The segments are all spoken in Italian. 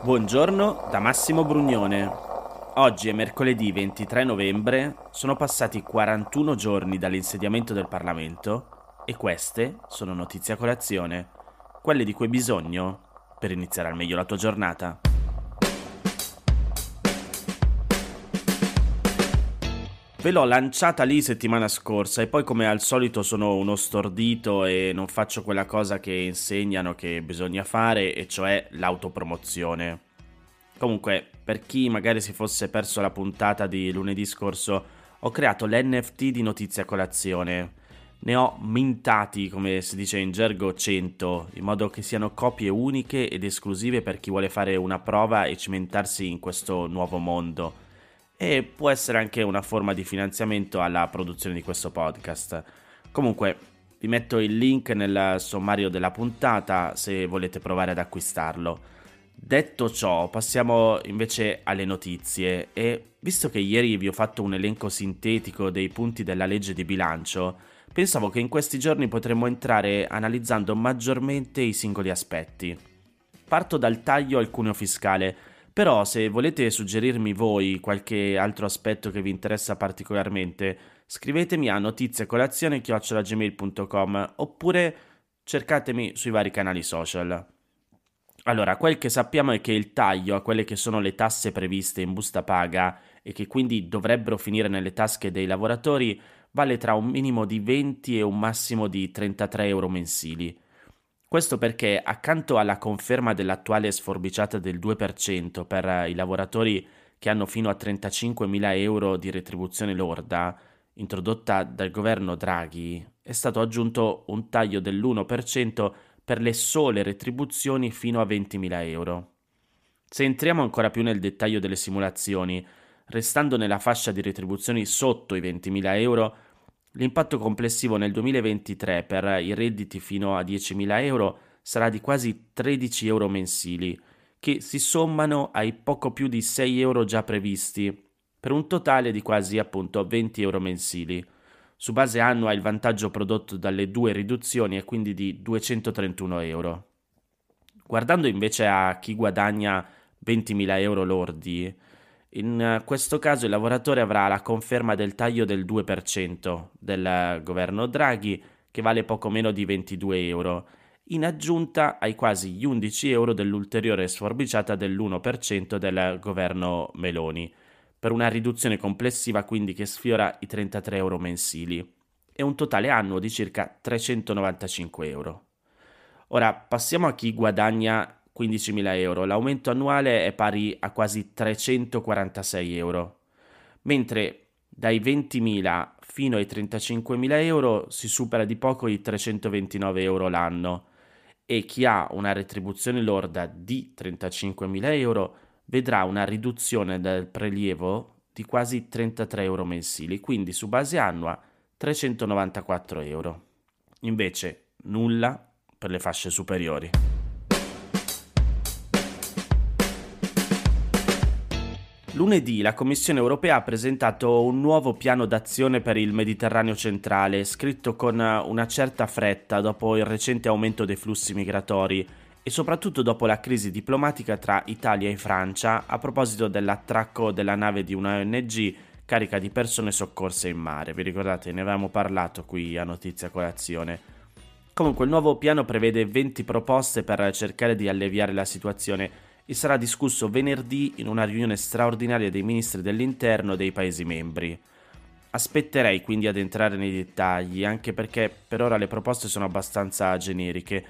Buongiorno da Massimo Brugnone. Oggi è mercoledì 23 novembre, sono passati 41 giorni dall'insediamento del Parlamento e queste sono notizie a colazione, quelle di cui hai bisogno per iniziare al meglio la tua giornata. Ve l'ho lanciata lì settimana scorsa e poi come al solito sono uno stordito e non faccio quella cosa che insegnano che bisogna fare e cioè l'autopromozione. Comunque, per chi magari si fosse perso la puntata di lunedì scorso, ho creato l'NFT di Notizia Colazione. Ne ho mintati, come si dice in gergo, 100, in modo che siano copie uniche ed esclusive per chi vuole fare una prova e cimentarsi in questo nuovo mondo e può essere anche una forma di finanziamento alla produzione di questo podcast. Comunque, vi metto il link nel sommario della puntata se volete provare ad acquistarlo. Detto ciò, passiamo invece alle notizie e visto che ieri vi ho fatto un elenco sintetico dei punti della legge di bilancio, pensavo che in questi giorni potremmo entrare analizzando maggiormente i singoli aspetti. Parto dal taglio al cuneo fiscale però se volete suggerirmi voi qualche altro aspetto che vi interessa particolarmente, scrivetemi a notiziecolazione.gmail.com oppure cercatemi sui vari canali social. Allora, quel che sappiamo è che il taglio a quelle che sono le tasse previste in busta paga e che quindi dovrebbero finire nelle tasche dei lavoratori vale tra un minimo di 20 e un massimo di 33 euro mensili. Questo perché accanto alla conferma dell'attuale sforbiciata del 2% per i lavoratori che hanno fino a 35.000 euro di retribuzione lorda, introdotta dal governo Draghi, è stato aggiunto un taglio dell'1% per le sole retribuzioni fino a 20.000 euro. Se entriamo ancora più nel dettaglio delle simulazioni, restando nella fascia di retribuzioni sotto i 20.000 euro, L'impatto complessivo nel 2023 per i redditi fino a 10.000 euro sarà di quasi 13 euro mensili, che si sommano ai poco più di 6 euro già previsti, per un totale di quasi appunto 20 euro mensili. Su base annua il vantaggio prodotto dalle due riduzioni è quindi di 231 euro. Guardando invece a chi guadagna 20.000 euro lordi, in eh, questo caso il lavoratore avrà la conferma del taglio del 2% del governo Draghi, che vale poco meno di 22 euro, in aggiunta ai quasi gli 11 euro dell'ulteriore sforbiciata dell'1% del governo Meloni, per una riduzione complessiva quindi che sfiora i 33 euro mensili e un totale annuo di circa 395 euro. Ora passiamo a chi guadagna 15.000 euro, l'aumento annuale è pari a quasi 346 euro, mentre dai 20.000 fino ai 35.000 euro si supera di poco i 329 euro l'anno e chi ha una retribuzione lorda di 35.000 euro vedrà una riduzione del prelievo di quasi 33 euro mensili, quindi su base annua 394 euro. Invece nulla per le fasce superiori. Lunedì la Commissione europea ha presentato un nuovo piano d'azione per il Mediterraneo centrale, scritto con una certa fretta dopo il recente aumento dei flussi migratori e soprattutto dopo la crisi diplomatica tra Italia e Francia a proposito dell'attracco della nave di una ONG carica di persone soccorse in mare. Vi ricordate, ne avevamo parlato qui a Notizia Colazione. Comunque il nuovo piano prevede 20 proposte per cercare di alleviare la situazione e sarà discusso venerdì in una riunione straordinaria dei ministri dell'interno dei Paesi membri. Aspetterei quindi ad entrare nei dettagli, anche perché per ora le proposte sono abbastanza generiche.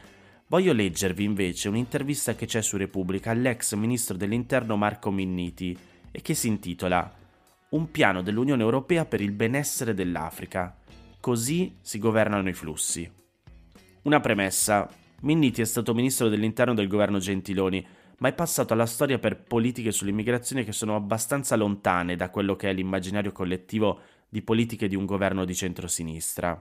Voglio leggervi invece un'intervista che c'è su Repubblica all'ex ministro dell'interno Marco Minniti e che si intitola Un piano dell'Unione Europea per il benessere dell'Africa. Così si governano i flussi. Una premessa. Minniti è stato ministro dell'interno del governo Gentiloni ma è passato alla storia per politiche sull'immigrazione che sono abbastanza lontane da quello che è l'immaginario collettivo di politiche di un governo di centrosinistra.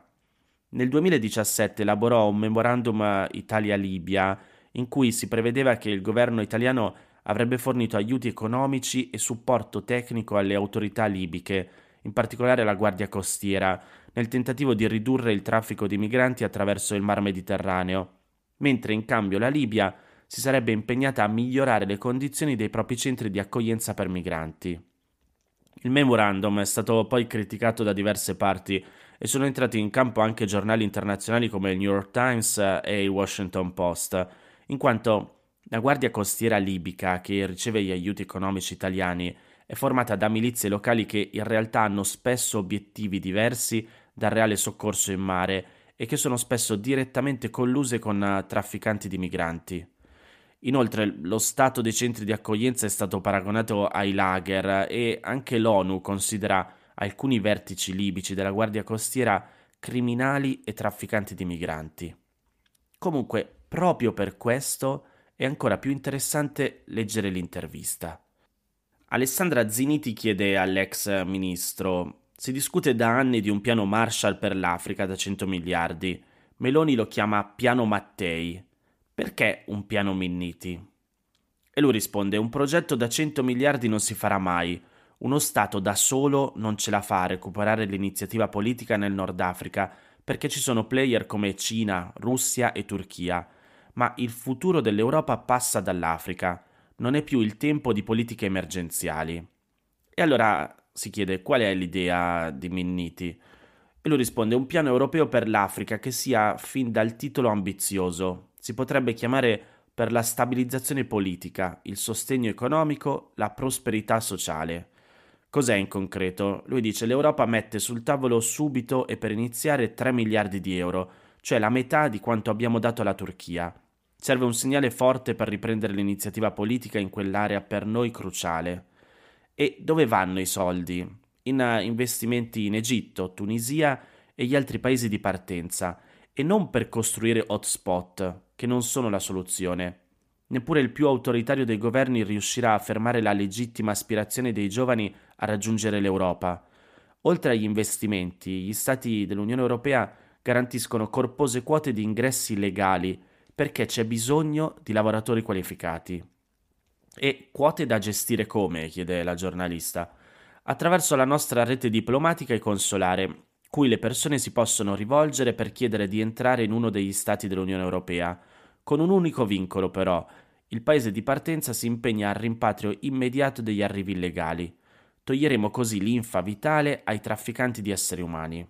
Nel 2017 elaborò un memorandum Italia-Libia in cui si prevedeva che il governo italiano avrebbe fornito aiuti economici e supporto tecnico alle autorità libiche, in particolare alla Guardia Costiera, nel tentativo di ridurre il traffico di migranti attraverso il Mar Mediterraneo, mentre in cambio la Libia si sarebbe impegnata a migliorare le condizioni dei propri centri di accoglienza per migranti. Il memorandum è stato poi criticato da diverse parti e sono entrati in campo anche giornali internazionali come il New York Times e il Washington Post, in quanto la Guardia Costiera libica, che riceve gli aiuti economici italiani, è formata da milizie locali che in realtà hanno spesso obiettivi diversi dal reale soccorso in mare e che sono spesso direttamente colluse con trafficanti di migranti. Inoltre lo stato dei centri di accoglienza è stato paragonato ai lager e anche l'ONU considera alcuni vertici libici della Guardia Costiera criminali e trafficanti di migranti. Comunque, proprio per questo è ancora più interessante leggere l'intervista. Alessandra Ziniti chiede all'ex ministro: Si discute da anni di un piano Marshall per l'Africa da 100 miliardi. Meloni lo chiama piano Mattei. Perché un piano Minniti? E lui risponde: Un progetto da 100 miliardi non si farà mai. Uno Stato da solo non ce la fa a recuperare l'iniziativa politica nel Nord Africa perché ci sono player come Cina, Russia e Turchia. Ma il futuro dell'Europa passa dall'Africa. Non è più il tempo di politiche emergenziali. E allora si chiede qual è l'idea di Minniti. E lui risponde un piano europeo per l'Africa che sia fin dal titolo ambizioso, si potrebbe chiamare per la stabilizzazione politica, il sostegno economico, la prosperità sociale. Cos'è in concreto? Lui dice l'Europa mette sul tavolo subito e per iniziare 3 miliardi di euro, cioè la metà di quanto abbiamo dato alla Turchia. Serve un segnale forte per riprendere l'iniziativa politica in quell'area per noi cruciale. E dove vanno i soldi? In uh, investimenti in Egitto, Tunisia e gli altri paesi di partenza, e non per costruire hotspot, che non sono la soluzione. Neppure il più autoritario dei governi riuscirà a fermare la legittima aspirazione dei giovani a raggiungere l'Europa. Oltre agli investimenti, gli Stati dell'Unione Europea garantiscono corpose quote di ingressi legali perché c'è bisogno di lavoratori qualificati. E quote da gestire come? chiede la giornalista. Attraverso la nostra rete diplomatica e consolare, cui le persone si possono rivolgere per chiedere di entrare in uno degli Stati dell'Unione Europea, con un unico vincolo però, il paese di partenza si impegna al rimpatrio immediato degli arrivi illegali. Toglieremo così l'infa vitale ai trafficanti di esseri umani.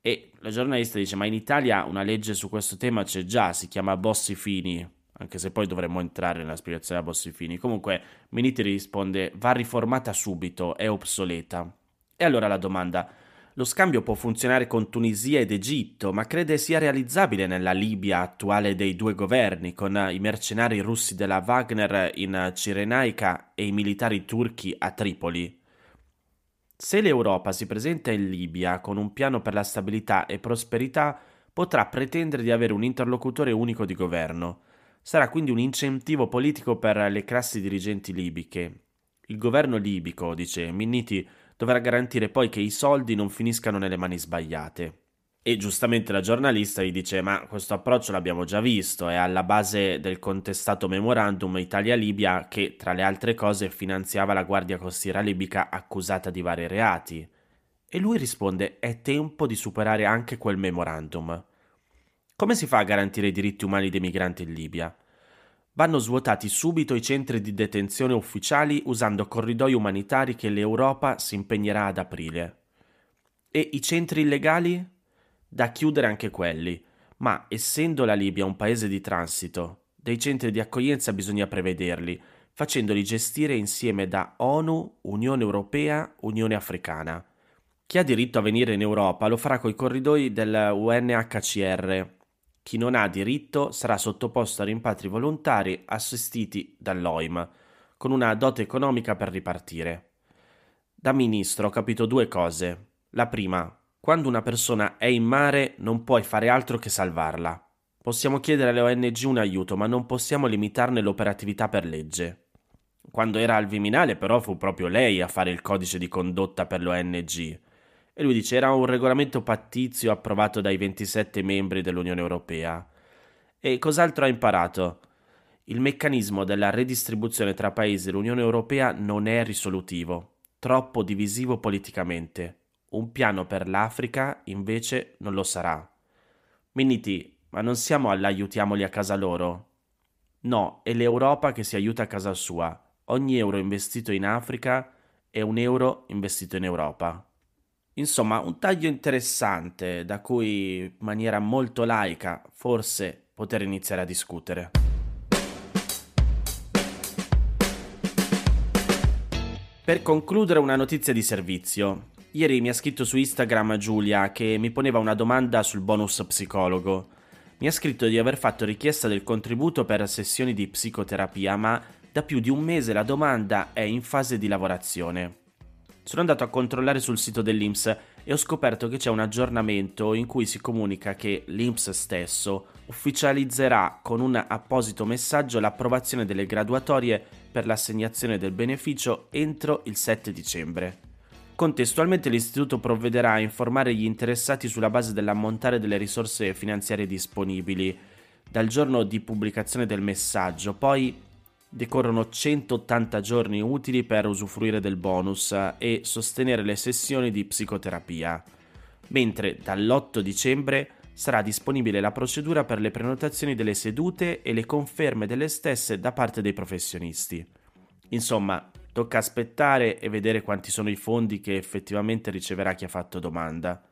E la giornalista dice: Ma in Italia una legge su questo tema c'è già, si chiama Bossi Fini. Anche se poi dovremmo entrare nella spiegazione della Bossi Fini. Comunque, Miniti risponde: Va riformata subito, è obsoleta. E allora la domanda: lo scambio può funzionare con Tunisia ed Egitto, ma crede sia realizzabile nella Libia attuale dei due governi, con i mercenari russi della Wagner in Cirenaica e i militari turchi a Tripoli. Se l'Europa si presenta in Libia con un piano per la stabilità e prosperità, potrà pretendere di avere un interlocutore unico di governo. Sarà quindi un incentivo politico per le classi dirigenti libiche. Il governo libico, dice Minniti, dovrà garantire poi che i soldi non finiscano nelle mani sbagliate. E giustamente la giornalista gli dice: Ma questo approccio l'abbiamo già visto, è alla base del contestato memorandum Italia-Libia che, tra le altre cose, finanziava la Guardia Costiera libica accusata di vari reati. E lui risponde: È tempo di superare anche quel memorandum. Come si fa a garantire i diritti umani dei migranti in Libia? Vanno svuotati subito i centri di detenzione ufficiali usando corridoi umanitari che l'Europa si impegnerà ad aprire. E i centri illegali? Da chiudere anche quelli, ma essendo la Libia un paese di transito, dei centri di accoglienza bisogna prevederli, facendoli gestire insieme da ONU, Unione Europea, Unione Africana. Chi ha diritto a venire in Europa lo farà coi corridoi del UNHCR, chi non ha diritto sarà sottoposto a rimpatri volontari assistiti dall'OIM, con una dote economica per ripartire. Da ministro ho capito due cose. La prima, quando una persona è in mare non puoi fare altro che salvarla. Possiamo chiedere alle ONG un aiuto, ma non possiamo limitarne l'operatività per legge. Quando era al Viminale, però, fu proprio lei a fare il codice di condotta per l'ONG e lui dice era un regolamento pattizio approvato dai 27 membri dell'Unione Europea. E cos'altro ha imparato? Il meccanismo della redistribuzione tra paesi dell'Unione Europea non è risolutivo, troppo divisivo politicamente. Un piano per l'Africa invece non lo sarà. Minniti, ma non siamo all'aiutiamoli a casa loro? No, è l'Europa che si aiuta a casa sua. Ogni euro investito in Africa è un euro investito in Europa. Insomma, un taglio interessante da cui in maniera molto laica forse poter iniziare a discutere. Per concludere una notizia di servizio. Ieri mi ha scritto su Instagram Giulia che mi poneva una domanda sul bonus psicologo. Mi ha scritto di aver fatto richiesta del contributo per sessioni di psicoterapia, ma da più di un mese la domanda è in fase di lavorazione. Sono andato a controllare sul sito dell'INPS e ho scoperto che c'è un aggiornamento in cui si comunica che l'INPS stesso ufficializzerà con un apposito messaggio l'approvazione delle graduatorie per l'assegnazione del beneficio entro il 7 dicembre. Contestualmente l'istituto provvederà a informare gli interessati sulla base dell'ammontare delle risorse finanziarie disponibili dal giorno di pubblicazione del messaggio, poi decorrono 180 giorni utili per usufruire del bonus e sostenere le sessioni di psicoterapia, mentre dall'8 dicembre sarà disponibile la procedura per le prenotazioni delle sedute e le conferme delle stesse da parte dei professionisti. Insomma, Tocca aspettare e vedere quanti sono i fondi che effettivamente riceverà chi ha fatto domanda.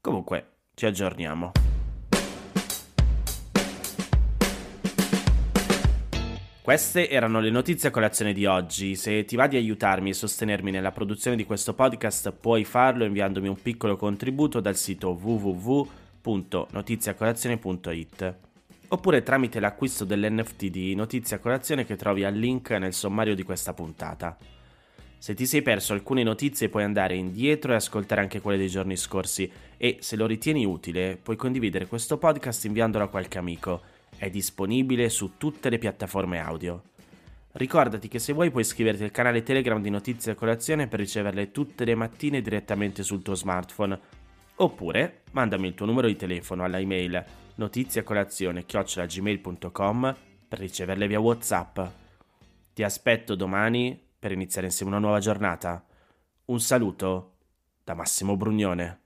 Comunque, ci aggiorniamo. Queste erano le notizie a colazione di oggi. Se ti va di aiutarmi e sostenermi nella produzione di questo podcast, puoi farlo inviandomi un piccolo contributo dal sito www.notiziacolazione.it oppure tramite l'acquisto dell'NFT di Notizia Colazione che trovi al link nel sommario di questa puntata. Se ti sei perso alcune notizie puoi andare indietro e ascoltare anche quelle dei giorni scorsi e se lo ritieni utile puoi condividere questo podcast inviandolo a qualche amico. È disponibile su tutte le piattaforme audio. Ricordati che se vuoi puoi iscriverti al canale Telegram di Notizia Colazione per riceverle tutte le mattine direttamente sul tuo smartphone. Oppure mandami il tuo numero di telefono alla email notiziacolazione-gmail.com per riceverle via Whatsapp. Ti aspetto domani per iniziare insieme una nuova giornata. Un saluto da Massimo Brugnone.